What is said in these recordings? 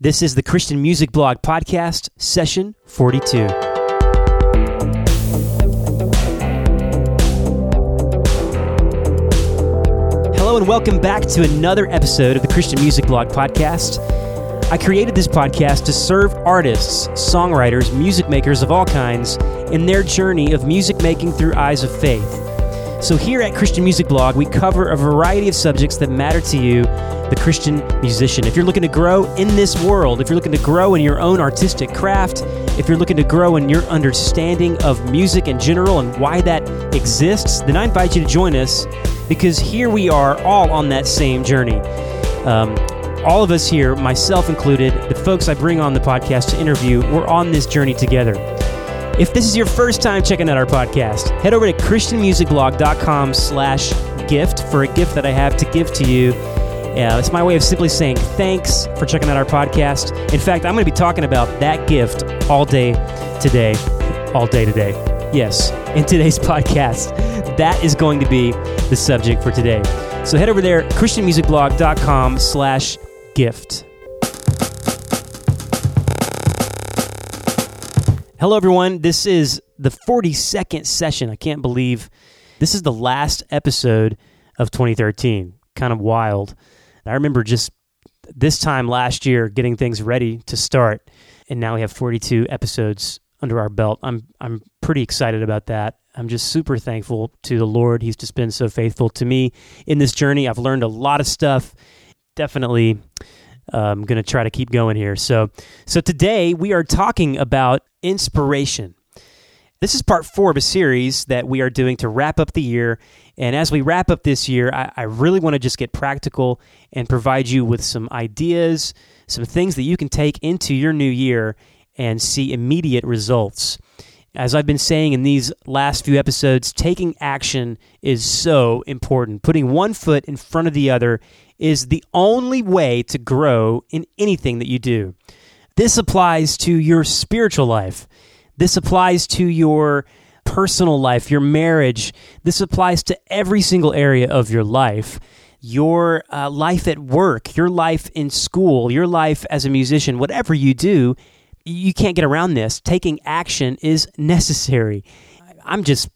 This is the Christian Music Blog Podcast, session 42. Hello, and welcome back to another episode of the Christian Music Blog Podcast. I created this podcast to serve artists, songwriters, music makers of all kinds in their journey of music making through eyes of faith. So, here at Christian Music Blog, we cover a variety of subjects that matter to you, the Christian musician. If you're looking to grow in this world, if you're looking to grow in your own artistic craft, if you're looking to grow in your understanding of music in general and why that exists, then I invite you to join us because here we are all on that same journey. Um, all of us here, myself included, the folks I bring on the podcast to interview, we're on this journey together. If this is your first time checking out our podcast, head over to christianmusicblog.com slash gift for a gift that I have to give to you. Uh, it's my way of simply saying thanks for checking out our podcast. In fact, I'm going to be talking about that gift all day today. All day today. Yes, in today's podcast. That is going to be the subject for today. So head over there, christianmusicblog.com slash gift. Hello, everyone. This is the 42nd session. I can't believe this is the last episode of 2013. Kind of wild. I remember just this time last year getting things ready to start, and now we have 42 episodes under our belt. I'm I'm pretty excited about that. I'm just super thankful to the Lord. He's just been so faithful to me in this journey. I've learned a lot of stuff. Definitely um, I'm going to try to keep going here. So, so today we are talking about inspiration. This is part four of a series that we are doing to wrap up the year. And as we wrap up this year, I, I really want to just get practical and provide you with some ideas, some things that you can take into your new year and see immediate results. As I've been saying in these last few episodes, taking action is so important. Putting one foot in front of the other is the only way to grow in anything that you do. This applies to your spiritual life. This applies to your personal life, your marriage. This applies to every single area of your life. Your uh, life at work, your life in school, your life as a musician, whatever you do, you can't get around this. Taking action is necessary. I'm just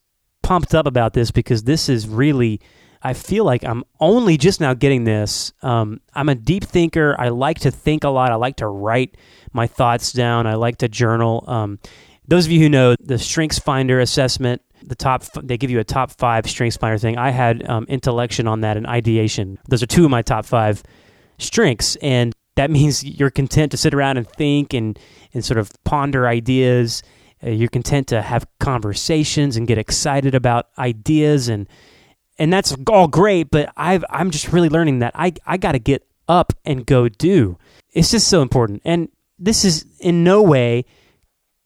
pumped up about this because this is really I feel like I'm only just now getting this. Um, I'm a deep thinker. I like to think a lot. I like to write my thoughts down. I like to journal. Um, those of you who know the Strengths Finder assessment, the top they give you a top five Strengths Finder thing. I had um, intellection on that and ideation. Those are two of my top five strengths, and that means you're content to sit around and think and and sort of ponder ideas. Uh, you're content to have conversations and get excited about ideas and and that's all great, but I've, I'm just really learning that I, I got to get up and go do. It's just so important. And this is in no way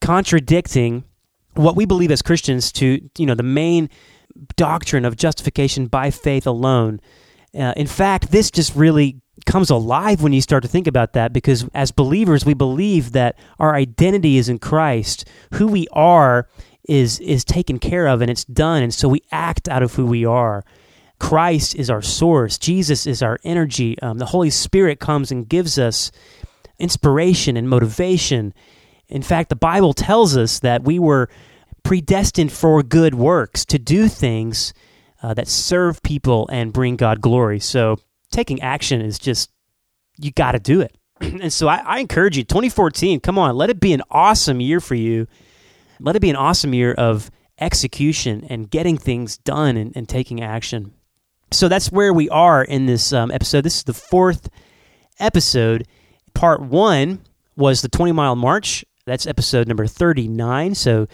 contradicting what we believe as Christians to, you know, the main doctrine of justification by faith alone. Uh, in fact, this just really comes alive when you start to think about that because as believers, we believe that our identity is in Christ. Who we are is is taken care of and it's done and so we act out of who we are christ is our source jesus is our energy um, the holy spirit comes and gives us inspiration and motivation in fact the bible tells us that we were predestined for good works to do things uh, that serve people and bring god glory so taking action is just you got to do it and so I, I encourage you 2014 come on let it be an awesome year for you let it be an awesome year of execution and getting things done and, and taking action. So that's where we are in this um, episode. This is the fourth episode. Part one was the 20 mile march. That's episode number 39. So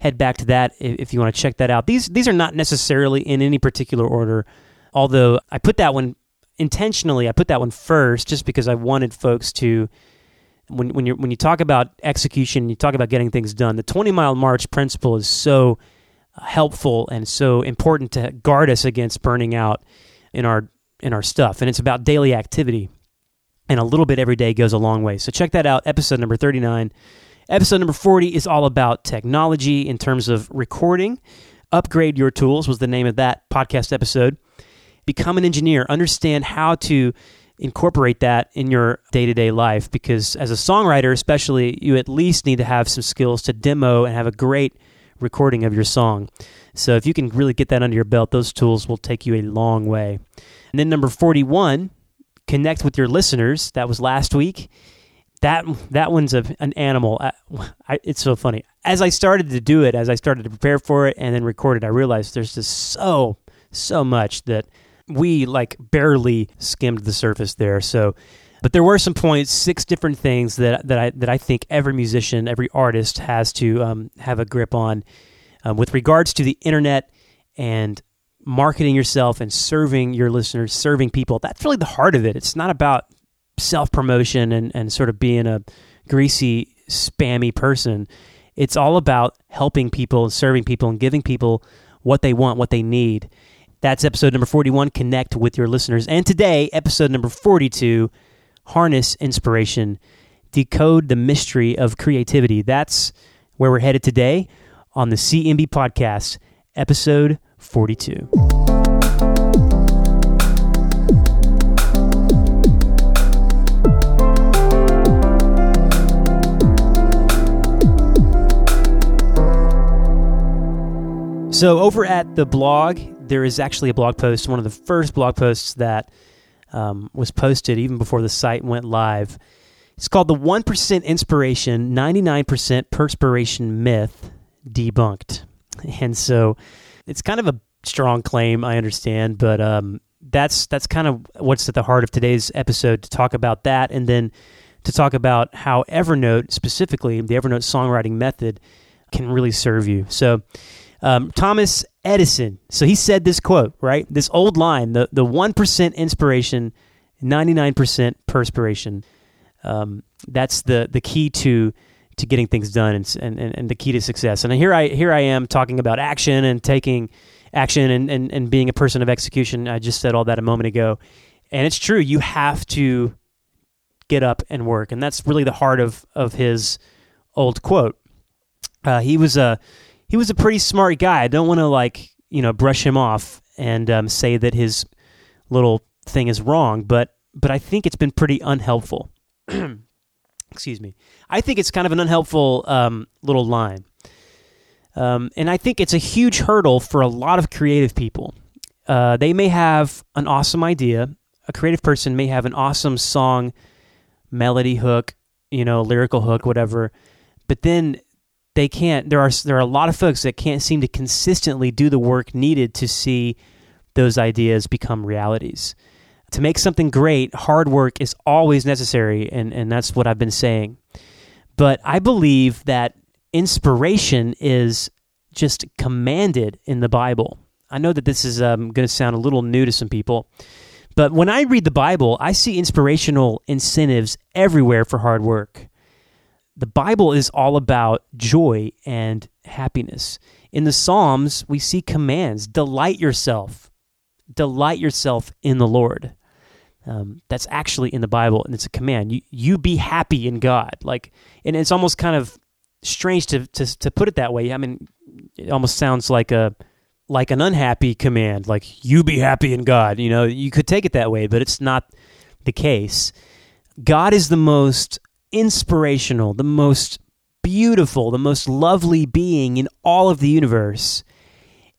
head back to that if you want to check that out. These these are not necessarily in any particular order, although I put that one intentionally. I put that one first just because I wanted folks to when when you when you talk about execution, you talk about getting things done. The 20 mile march principle is so helpful and so important to guard us against burning out in our in our stuff. And it's about daily activity. And a little bit every day goes a long way. So check that out, episode number 39. Episode number 40 is all about technology in terms of recording. Upgrade Your Tools was the name of that podcast episode. Become an engineer, understand how to incorporate that in your day-to-day life because as a songwriter especially you at least need to have some skills to demo and have a great recording of your song so if you can really get that under your belt those tools will take you a long way and then number 41 connect with your listeners. That was last week. That that one's a, an animal. I, I, it's so funny. As i started to do it as i started to prepare for it and then record it i realized there's just so so much that we like barely skimmed the surface there. So, but there were some points, six different things that that I that I think every musician, every artist has to um, have a grip on um, with regards to the internet and marketing yourself and serving your listeners, serving people. That's really the heart of it. It's not about self promotion and and sort of being a greasy, spammy person. It's all about helping people and serving people and giving people what they want, what they need. That's episode number 41, Connect with Your Listeners. And today, episode number 42, Harness Inspiration, Decode the Mystery of Creativity. That's where we're headed today on the CMB Podcast, episode 42. So, over at the blog, there is actually a blog post, one of the first blog posts that um, was posted even before the site went live. It's called The 1% Inspiration, 99% Perspiration Myth Debunked. And so it's kind of a strong claim, I understand, but um, that's that's kind of what's at the heart of today's episode to talk about that and then to talk about how Evernote, specifically the Evernote songwriting method, can really serve you. So, um, Thomas Edison. So he said this quote, right? This old line, the, the 1% inspiration, 99% perspiration. Um, that's the, the key to to getting things done and, and, and the key to success. And here I here I am talking about action and taking action and, and, and being a person of execution. I just said all that a moment ago. And it's true, you have to get up and work. And that's really the heart of, of his old quote. Uh, he was a he was a pretty smart guy. I don't want to like you know brush him off and um, say that his little thing is wrong, but but I think it's been pretty unhelpful. Excuse me. I think it's kind of an unhelpful um, little line, um, and I think it's a huge hurdle for a lot of creative people. Uh, they may have an awesome idea. A creative person may have an awesome song, melody hook, you know, lyrical hook, whatever. But then they can't there are there are a lot of folks that can't seem to consistently do the work needed to see those ideas become realities to make something great hard work is always necessary and and that's what I've been saying. But I believe that inspiration is just commanded in the Bible. I know that this is um, going to sound a little new to some people but when I read the Bible I see inspirational incentives everywhere for hard work. The Bible is all about joy and happiness. In the Psalms, we see commands delight yourself, delight yourself in the Lord. Um, that's actually in the Bible, and it's a command. You, you be happy in God. Like, and it's almost kind of strange to, to, to put it that way. I mean, it almost sounds like a like an unhappy command, like you be happy in God. You know, you could take it that way, but it's not the case. God is the most inspirational, the most beautiful, the most lovely being in all of the universe.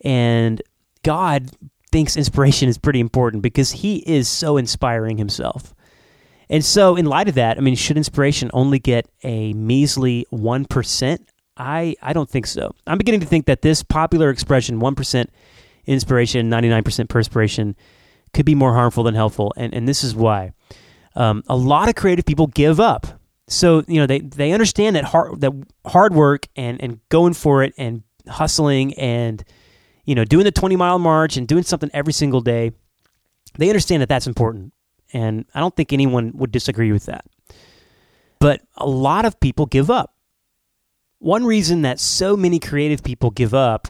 And God thinks inspiration is pretty important because he is so inspiring himself. And so, in light of that, I mean, should inspiration only get a measly 1%? I, I don't think so. I'm beginning to think that this popular expression, 1% inspiration, 99% perspiration, could be more harmful than helpful. And, and this is why. Um, a lot of creative people give up so you know they they understand that hard that hard work and and going for it and hustling and you know doing the 20 mile march and doing something every single day they understand that that's important. And i don't think anyone would disagree with that. But a lot of people give up. One reason that so many creative people give up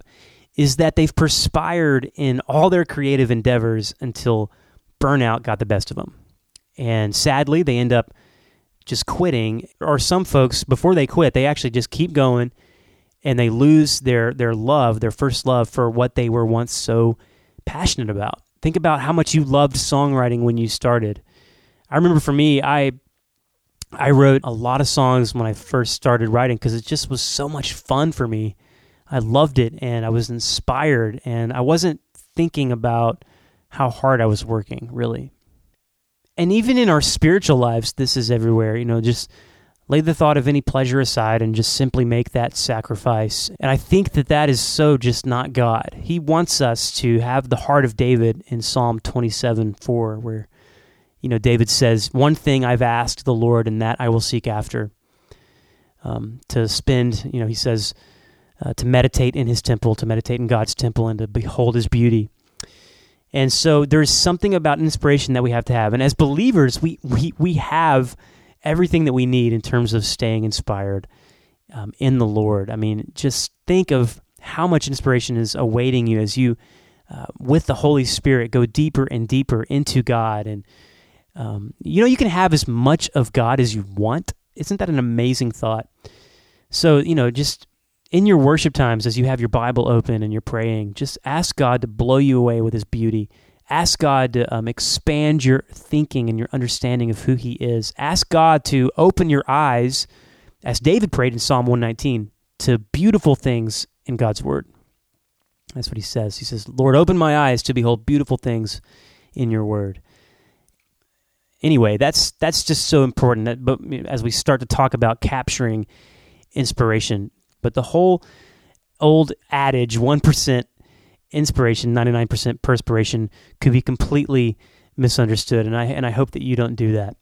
is that they've perspired in all their creative endeavors until burnout got the best of them. And sadly they end up just quitting, or some folks before they quit, they actually just keep going and they lose their their love, their first love for what they were once so passionate about. Think about how much you loved songwriting when you started. I remember for me, I I wrote a lot of songs when I first started writing because it just was so much fun for me. I loved it and I was inspired and I wasn't thinking about how hard I was working, really. And even in our spiritual lives, this is everywhere, you know, just lay the thought of any pleasure aside and just simply make that sacrifice. And I think that that is so just not God. He wants us to have the heart of David in Psalm 27 4, where, you know, David says, One thing I've asked the Lord, and that I will seek after. Um, to spend, you know, he says, uh, to meditate in his temple, to meditate in God's temple, and to behold his beauty. And so there's something about inspiration that we have to have. And as believers, we, we, we have everything that we need in terms of staying inspired um, in the Lord. I mean, just think of how much inspiration is awaiting you as you, uh, with the Holy Spirit, go deeper and deeper into God. And, um, you know, you can have as much of God as you want. Isn't that an amazing thought? So, you know, just in your worship times, as you have your Bible open and you're praying, just ask God to blow you away with His beauty Ask God to um, expand your thinking and your understanding of who He is. Ask God to open your eyes, as David prayed in Psalm 119, to beautiful things in God's Word. That's what he says. He says, Lord, open my eyes to behold beautiful things in your Word. Anyway, that's that's just so important. That, but as we start to talk about capturing inspiration, but the whole old adage, one percent inspiration, 99% perspiration could be completely misunderstood. And I, and I hope that you don't do that.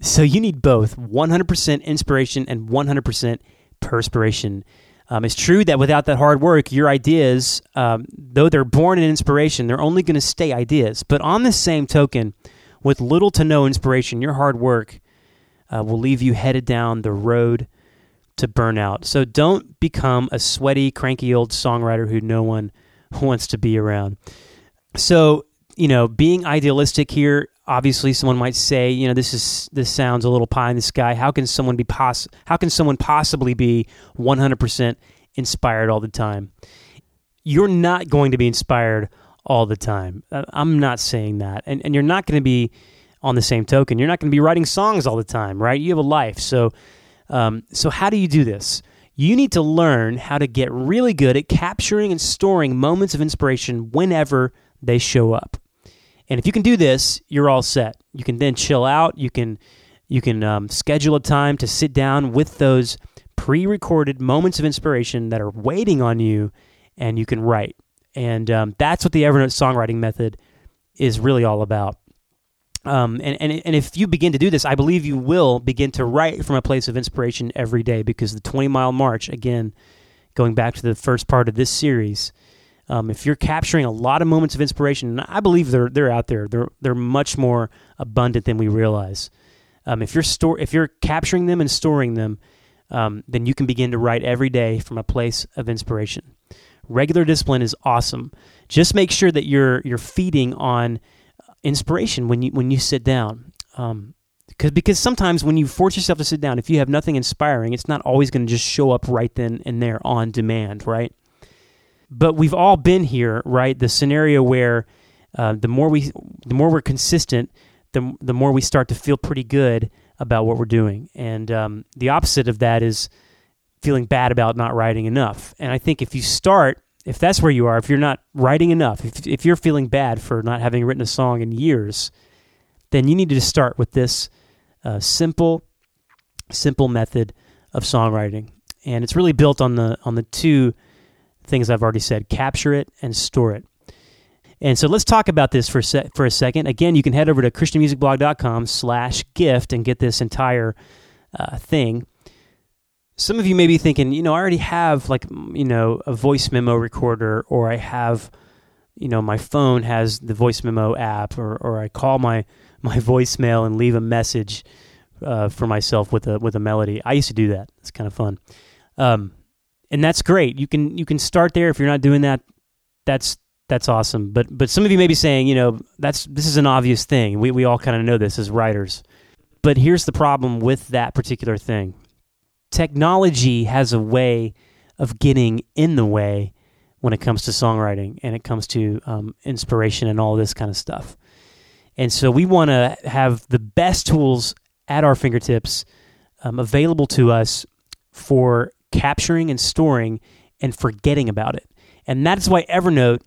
So you need both 100% inspiration and 100% perspiration. Um, it's true that without that hard work, your ideas, um, though they're born in inspiration, they're only going to stay ideas. But on the same token, with little to no inspiration, your hard work uh, will leave you headed down the road to burnout. So don't become a sweaty, cranky old songwriter who no one wants to be around. So, you know, being idealistic here, obviously someone might say, you know, this is this sounds a little pie in the sky. How can someone be poss- how can someone possibly be 100% inspired all the time? You're not going to be inspired all the time. Uh, I'm not saying that. And and you're not going to be on the same token, you're not going to be writing songs all the time, right? You have a life. So um, so, how do you do this? You need to learn how to get really good at capturing and storing moments of inspiration whenever they show up. And if you can do this, you're all set. You can then chill out. You can you can um, schedule a time to sit down with those pre-recorded moments of inspiration that are waiting on you, and you can write. And um, that's what the Evernote songwriting method is really all about. Um, and, and, and if you begin to do this, I believe you will begin to write from a place of inspiration every day because the 20 mile march, again, going back to the first part of this series, um, if you're capturing a lot of moments of inspiration, and I believe they're, they're out there, they're, they're much more abundant than we realize. Um, if, you're store, if you're capturing them and storing them, um, then you can begin to write every day from a place of inspiration. Regular discipline is awesome. Just make sure that you're, you're feeding on inspiration when you when you sit down. Um, because because sometimes when you force yourself to sit down, if you have nothing inspiring, it's not always going to just show up right then and there on demand, right? But we've all been here, right? The scenario where uh, the more we the more we're consistent, the the more we start to feel pretty good about what we're doing, and um, the opposite of that is feeling bad about not writing enough. And I think if you start if that's where you are, if you're not writing enough, if, if you're feeling bad for not having written a song in years, then you need to start with this uh, simple, simple method of songwriting, and it's really built on the on the two things I've already said: capture it and store it. And so let's talk about this for a for a second. Again, you can head over to ChristianMusicBlog.com/slash/gift and get this entire uh, thing some of you may be thinking, you know, I already have like, you know, a voice memo recorder, or I have, you know, my phone has the voice memo app, or, or I call my, my voicemail and leave a message uh, for myself with a with a melody. I used to do that. It's kind of fun, um, and that's great. You can you can start there if you're not doing that. That's that's awesome. But but some of you may be saying, you know, that's this is an obvious thing. We we all kind of know this as writers. But here's the problem with that particular thing technology has a way of getting in the way when it comes to songwriting and it comes to um, inspiration and all this kind of stuff. And so we want to have the best tools at our fingertips um, available to us for capturing and storing and forgetting about it. And that's why Evernote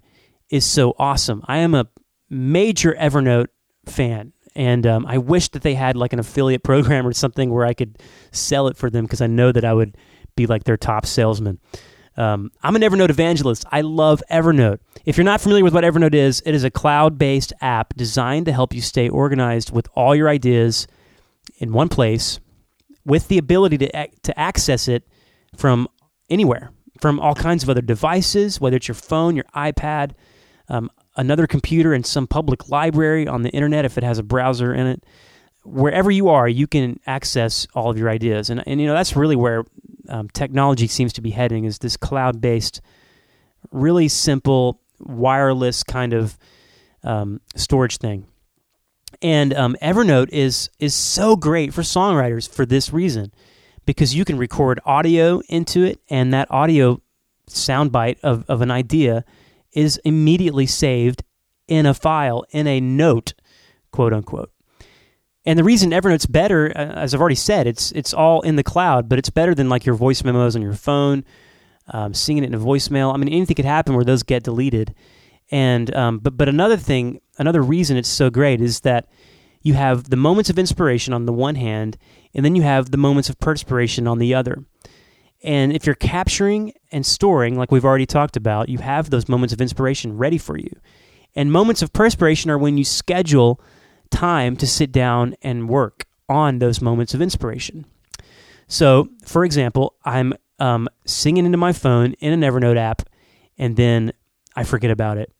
is so awesome. I am a major Evernote fan. And um, I wish that they had like an affiliate program or something where I could sell it for them because I know that I would be like their top salesman. Um, I'm an Evernote evangelist. I love Evernote. If you're not familiar with what Evernote is, it is a cloud based app designed to help you stay organized with all your ideas in one place with the ability to, to access it from anywhere, from all kinds of other devices, whether it's your phone, your iPad, um, another computer in some public library on the internet if it has a browser in it. Wherever you are, you can access all of your ideas, and and you know that's really where um, technology seems to be heading is this cloud-based, really simple wireless kind of um, storage thing. And um, Evernote is is so great for songwriters for this reason, because you can record audio into it, and that audio soundbite of, of an idea is immediately saved in a file, in a note, quote unquote. And the reason Evernote's better, uh, as I've already said, it's it's all in the cloud, but it's better than like your voice memos on your phone, um, singing it in a voicemail. I mean, anything could happen where those get deleted. And um, but but another thing, another reason it's so great is that you have the moments of inspiration on the one hand, and then you have the moments of perspiration on the other. And if you're capturing and storing, like we've already talked about, you have those moments of inspiration ready for you. And moments of perspiration are when you schedule time to sit down and work on those moments of inspiration. So, for example, I'm um, singing into my phone in an Evernote app, and then I forget about it.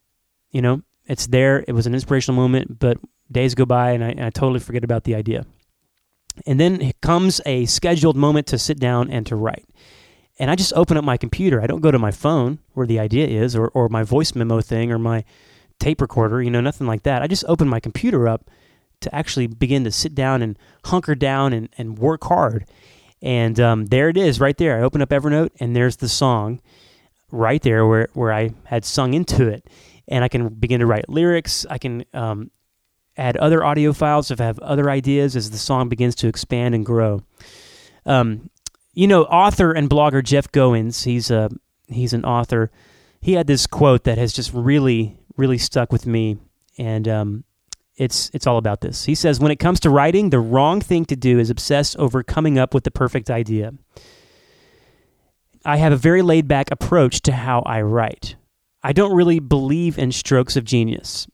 You know, it's there. It was an inspirational moment, but days go by, and I, and I totally forget about the idea. And then comes a scheduled moment to sit down and to write and I just open up my computer. I don't go to my phone where the idea is, or, or my voice memo thing, or my tape recorder, you know, nothing like that. I just open my computer up to actually begin to sit down and hunker down and, and work hard. And um, there it is, right there. I open up Evernote, and there's the song right there where, where I had sung into it. And I can begin to write lyrics. I can um, add other audio files if I have other ideas as the song begins to expand and grow. Um, you know, author and blogger Jeff Goins, he's a he's an author. He had this quote that has just really really stuck with me, and um, it's it's all about this. He says, "When it comes to writing, the wrong thing to do is obsess over coming up with the perfect idea." I have a very laid back approach to how I write. I don't really believe in strokes of genius.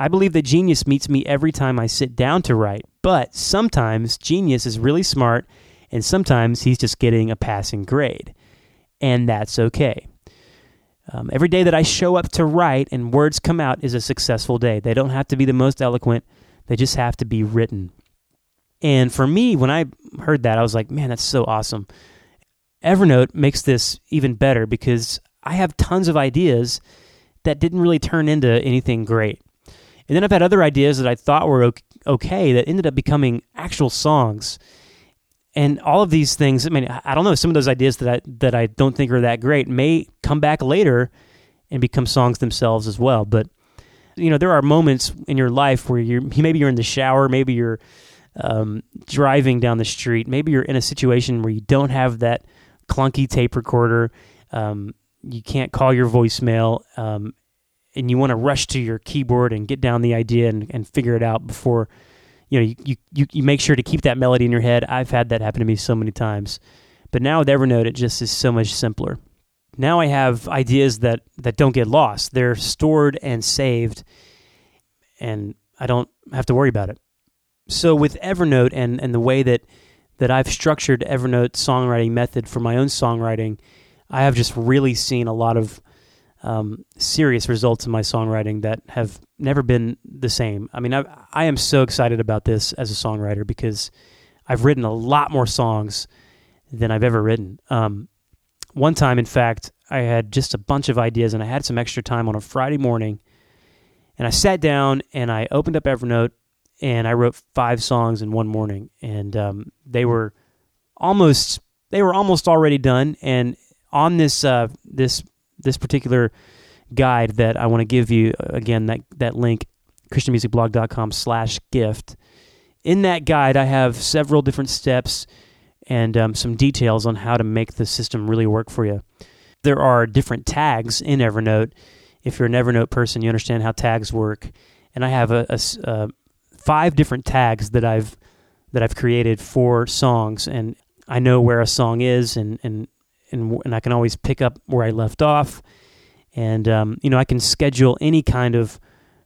I believe that genius meets me every time I sit down to write, but sometimes genius is really smart and sometimes he's just getting a passing grade. And that's okay. Um, every day that I show up to write and words come out is a successful day. They don't have to be the most eloquent, they just have to be written. And for me, when I heard that, I was like, man, that's so awesome. Evernote makes this even better because I have tons of ideas that didn't really turn into anything great. And then I've had other ideas that I thought were okay that ended up becoming actual songs. And all of these things i mean i don't know some of those ideas that i that i don't think are that great may come back later and become songs themselves as well. But you know there are moments in your life where you're maybe you're in the shower maybe you're um, driving down the street maybe you're in a situation where you don't have that clunky tape recorder um, you can't call your voicemail um, and you want to rush to your keyboard and get down the idea and, and figure it out before you know, you, you, you make sure to keep that melody in your head. I've had that happen to me so many times. But now with Evernote, it just is so much simpler. Now I have ideas that, that don't get lost. They're stored and saved, and I don't have to worry about it. So with Evernote and, and the way that, that I've structured Evernote songwriting method for my own songwriting, I have just really seen a lot of um, serious results in my songwriting that have never been the same. I mean, I, I am so excited about this as a songwriter because I've written a lot more songs than I've ever written. Um, one time, in fact, I had just a bunch of ideas and I had some extra time on a Friday morning. And I sat down and I opened up Evernote and I wrote five songs in one morning. And um, they were almost they were almost already done. And on this uh, this this particular guide that I want to give you uh, again that that link christianmusicblog.com slash gift. In that guide, I have several different steps and um, some details on how to make the system really work for you. There are different tags in Evernote. If you're an Evernote person, you understand how tags work. And I have a, a, uh, five different tags that I've that I've created for songs, and I know where a song is, and and and, and I can always pick up where I left off, and um, you know I can schedule any kind of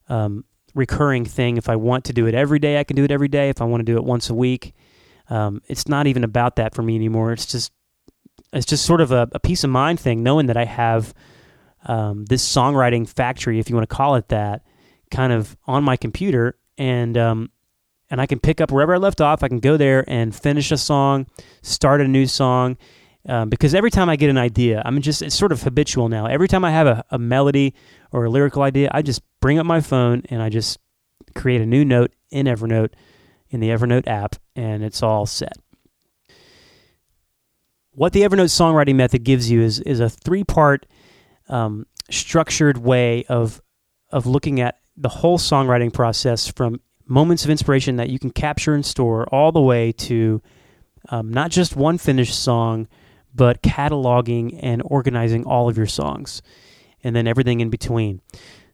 um, recurring thing. If I want to do it every day, I can do it every day. If I want to do it once a week, um, it's not even about that for me anymore. It's just it's just sort of a, a peace of mind thing, knowing that I have um, this songwriting factory, if you want to call it that, kind of on my computer, and um, and I can pick up wherever I left off. I can go there and finish a song, start a new song. Um, because every time I get an idea, I'm just, it's sort of habitual now. Every time I have a, a melody or a lyrical idea, I just bring up my phone and I just create a new note in Evernote, in the Evernote app, and it's all set. What the Evernote songwriting method gives you is, is a three part um, structured way of, of looking at the whole songwriting process from moments of inspiration that you can capture and store all the way to um, not just one finished song, but cataloging and organizing all of your songs and then everything in between.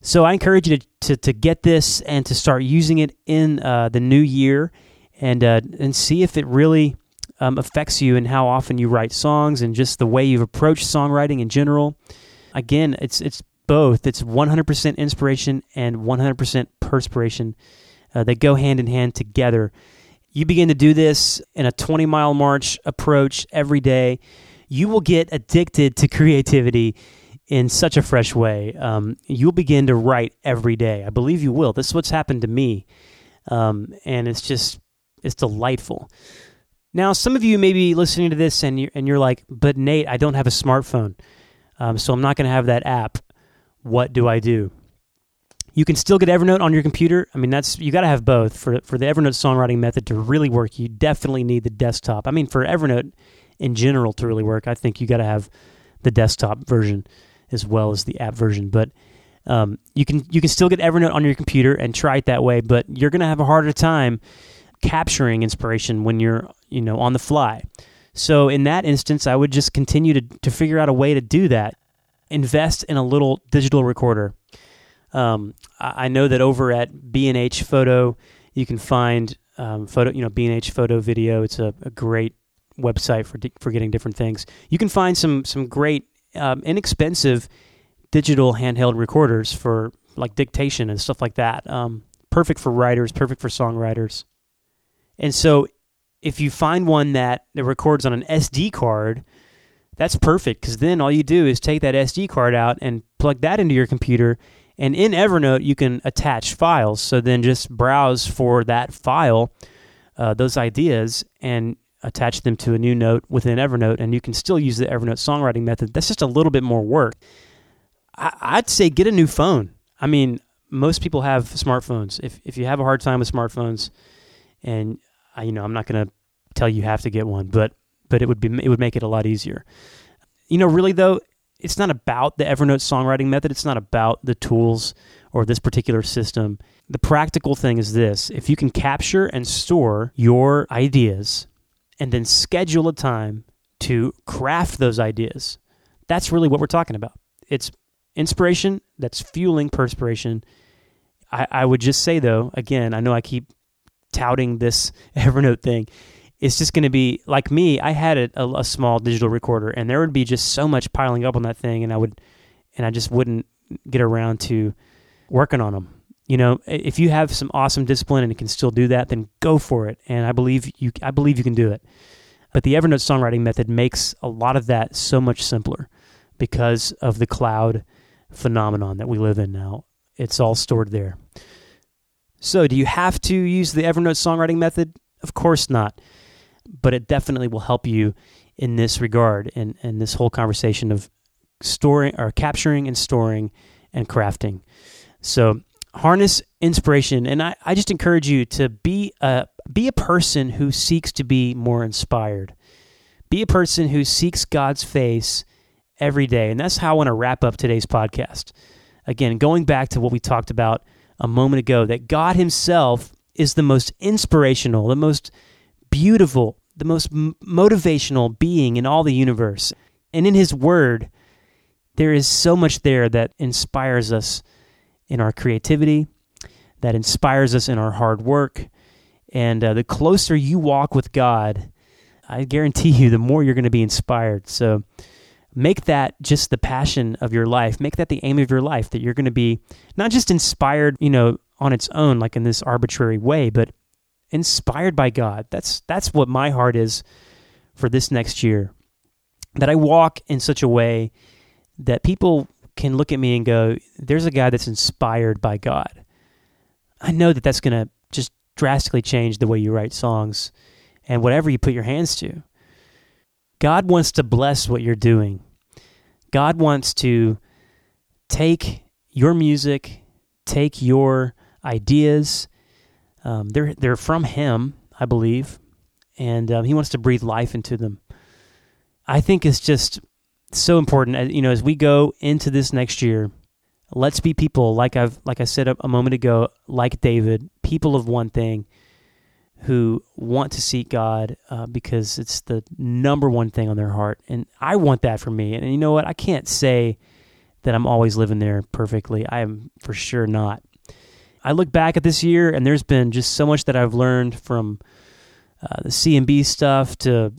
So I encourage you to, to, to get this and to start using it in uh, the new year and, uh, and see if it really um, affects you and how often you write songs and just the way you've approached songwriting in general. Again, it's, it's both. It's 100% inspiration and 100% perspiration. Uh, they go hand in hand together. You begin to do this in a 20 mile march approach every day. You will get addicted to creativity in such a fresh way. Um, you'll begin to write every day. I believe you will. This is what's happened to me. Um, and it's just, it's delightful. Now, some of you may be listening to this and you're, and you're like, but Nate, I don't have a smartphone. Um, so I'm not going to have that app. What do I do? You can still get Evernote on your computer. I mean, that's you got to have both for for the Evernote songwriting method to really work. You definitely need the desktop. I mean, for Evernote in general to really work, I think you got to have the desktop version as well as the app version. But um, you can you can still get Evernote on your computer and try it that way. But you're going to have a harder time capturing inspiration when you're you know on the fly. So in that instance, I would just continue to to figure out a way to do that. Invest in a little digital recorder um, I know that over at B&H Photo, you can find um, photo, you know, B&H Photo Video. It's a, a great website for for getting different things. You can find some some great um, inexpensive digital handheld recorders for like dictation and stuff like that. Um, perfect for writers, perfect for songwriters. And so, if you find one that, that records on an SD card, that's perfect because then all you do is take that SD card out and plug that into your computer and in Evernote, you can attach files. So then just browse for that file, uh, those ideas, and attach them to a new note within Evernote. And you can still use the Evernote songwriting method. That's just a little bit more work. I- would say get a new phone. I mean, most people have smartphones. If, if you have a hard time with smartphones, and I, you know, I'm not going to tell you you have to get one, but but it would be it would make it a lot easier. You know, really though, it's not about the Evernote songwriting method. It's not about the tools or this particular system. The practical thing is this if you can capture and store your ideas and then schedule a time to craft those ideas, that's really what we're talking about. It's inspiration that's fueling perspiration. I, I would just say, though, again, I know I keep touting this Evernote thing it's just going to be like me. I had a, a, a, small digital recorder, and there would be just so much piling up on that thing, and I would, and I just wouldn't get around to working on them. You know, if you have some awesome discipline and can still do that, then go for it. And I believe you, I believe you can do it. But the Evernote songwriting method makes a lot of that so much simpler because of the cloud phenomenon that we live in now. It's all stored there. So, do you have to use the Evernote songwriting method? Of course not but it definitely will help you in this regard and in this whole conversation of storing or capturing and storing and crafting. So harness inspiration and I, I just encourage you to be a be a person who seeks to be more inspired. Be a person who seeks God's face every day. And that's how I want to wrap up today's podcast. Again, going back to what we talked about a moment ago that God Himself is the most inspirational, the most beautiful, the most m- motivational being in all the universe. And in His Word, there is so much there that inspires us in our creativity, that inspires us in our hard work. And uh, the closer you walk with God, I guarantee you, the more you're going to be inspired. So make that just the passion of your life. Make that the aim of your life, that you're going to be not just inspired, you know, on its own, like in this arbitrary way, but inspired by God. That's that's what my heart is for this next year. That I walk in such a way that people can look at me and go, "There's a guy that's inspired by God." I know that that's going to just drastically change the way you write songs and whatever you put your hands to. God wants to bless what you're doing. God wants to take your music, take your ideas. Um, they're they're from Him, I believe, and um, He wants to breathe life into them. I think it's just so important. You know, as we go into this next year, let's be people like I've like I said a, a moment ago, like David, people of one thing, who want to seek God uh, because it's the number one thing on their heart, and I want that for me. And you know what? I can't say that I'm always living there perfectly. I am for sure not. I look back at this year, and there's been just so much that I've learned from uh, the CMB stuff to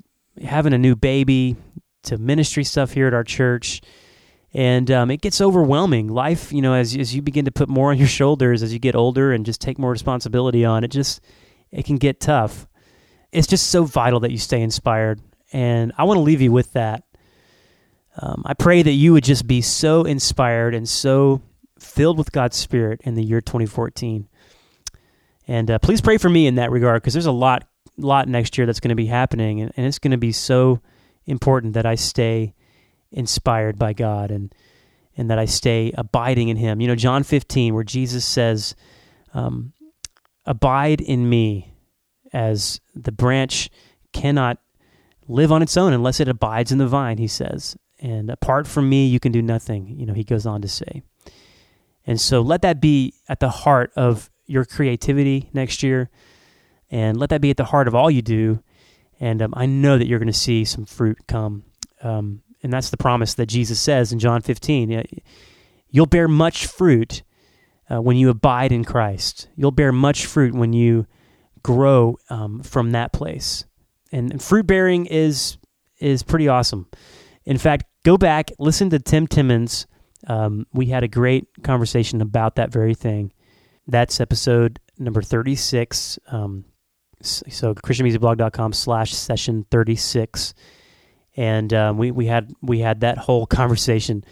having a new baby to ministry stuff here at our church. And um, it gets overwhelming. Life, you know, as, as you begin to put more on your shoulders as you get older and just take more responsibility on, it just it can get tough. It's just so vital that you stay inspired. And I want to leave you with that. Um, I pray that you would just be so inspired and so filled with God's Spirit in the year 2014. And uh, please pray for me in that regard because there's a lot, lot next year that's going to be happening, and, and it's going to be so important that I stay inspired by God and and that I stay abiding in Him. You know, John 15, where Jesus says, um, "Abide in me," as the branch cannot live on its own unless it abides in the vine. He says, and apart from me, you can do nothing. You know, he goes on to say. And so let that be at the heart of your creativity next year. And let that be at the heart of all you do. And um, I know that you're going to see some fruit come. Um, and that's the promise that Jesus says in John 15. You'll bear much fruit uh, when you abide in Christ. You'll bear much fruit when you grow um, from that place. And, and fruit bearing is is pretty awesome. In fact, go back, listen to Tim Timmons um, we had a great conversation about that very thing. That's episode number 36. Um, so christianmusicblog.com slash session 36. And um, we, we had we had that whole conversation,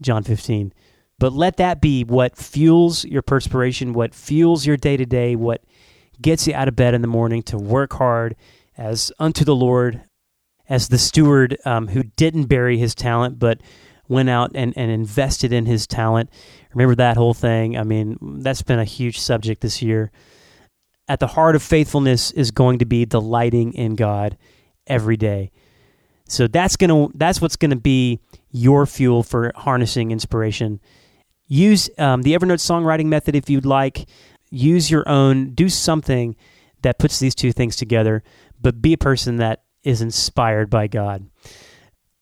John 15. But let that be what fuels your perspiration, what fuels your day to day, what gets you out of bed in the morning to work hard as unto the Lord, as the steward um, who didn't bury his talent, but went out and, and invested in his talent. Remember that whole thing? I mean, that's been a huge subject this year. At the heart of faithfulness is going to be delighting in God every day. So that's gonna that's what's gonna be your fuel for harnessing inspiration. Use um, the Evernote songwriting method if you'd like. Use your own. Do something that puts these two things together. But be a person that is inspired by God.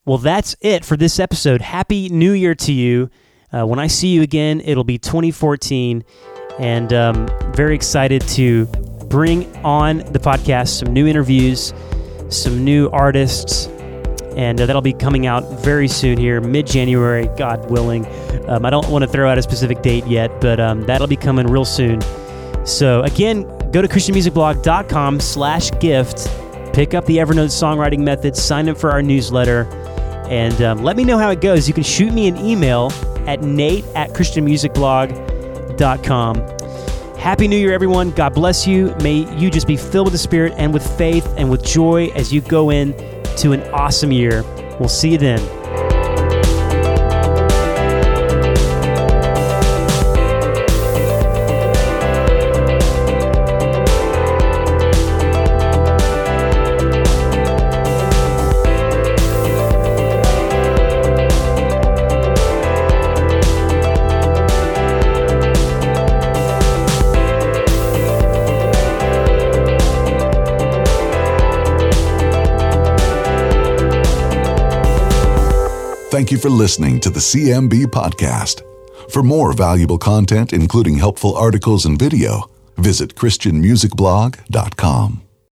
Well, that's it for this episode. Happy New Year to you. Uh, when I see you again, it'll be 2014. And um, very excited to bring on the podcast some new interviews, some new artists, and uh, that'll be coming out very soon here, mid January, God willing. Um, I don't want to throw out a specific date yet, but um, that'll be coming real soon. So again, go to christianmusicblog.com slash gift, pick up the Evernote songwriting method, sign up for our newsletter, and um, let me know how it goes. You can shoot me an email at nate at christianmusicblog.com. Happy New Year, everyone. God bless you. May you just be filled with the Spirit and with faith and with joy as you go in to an awesome year. We'll see you then. Thank you for listening to the CMB Podcast. For more valuable content, including helpful articles and video, visit ChristianMusicBlog.com.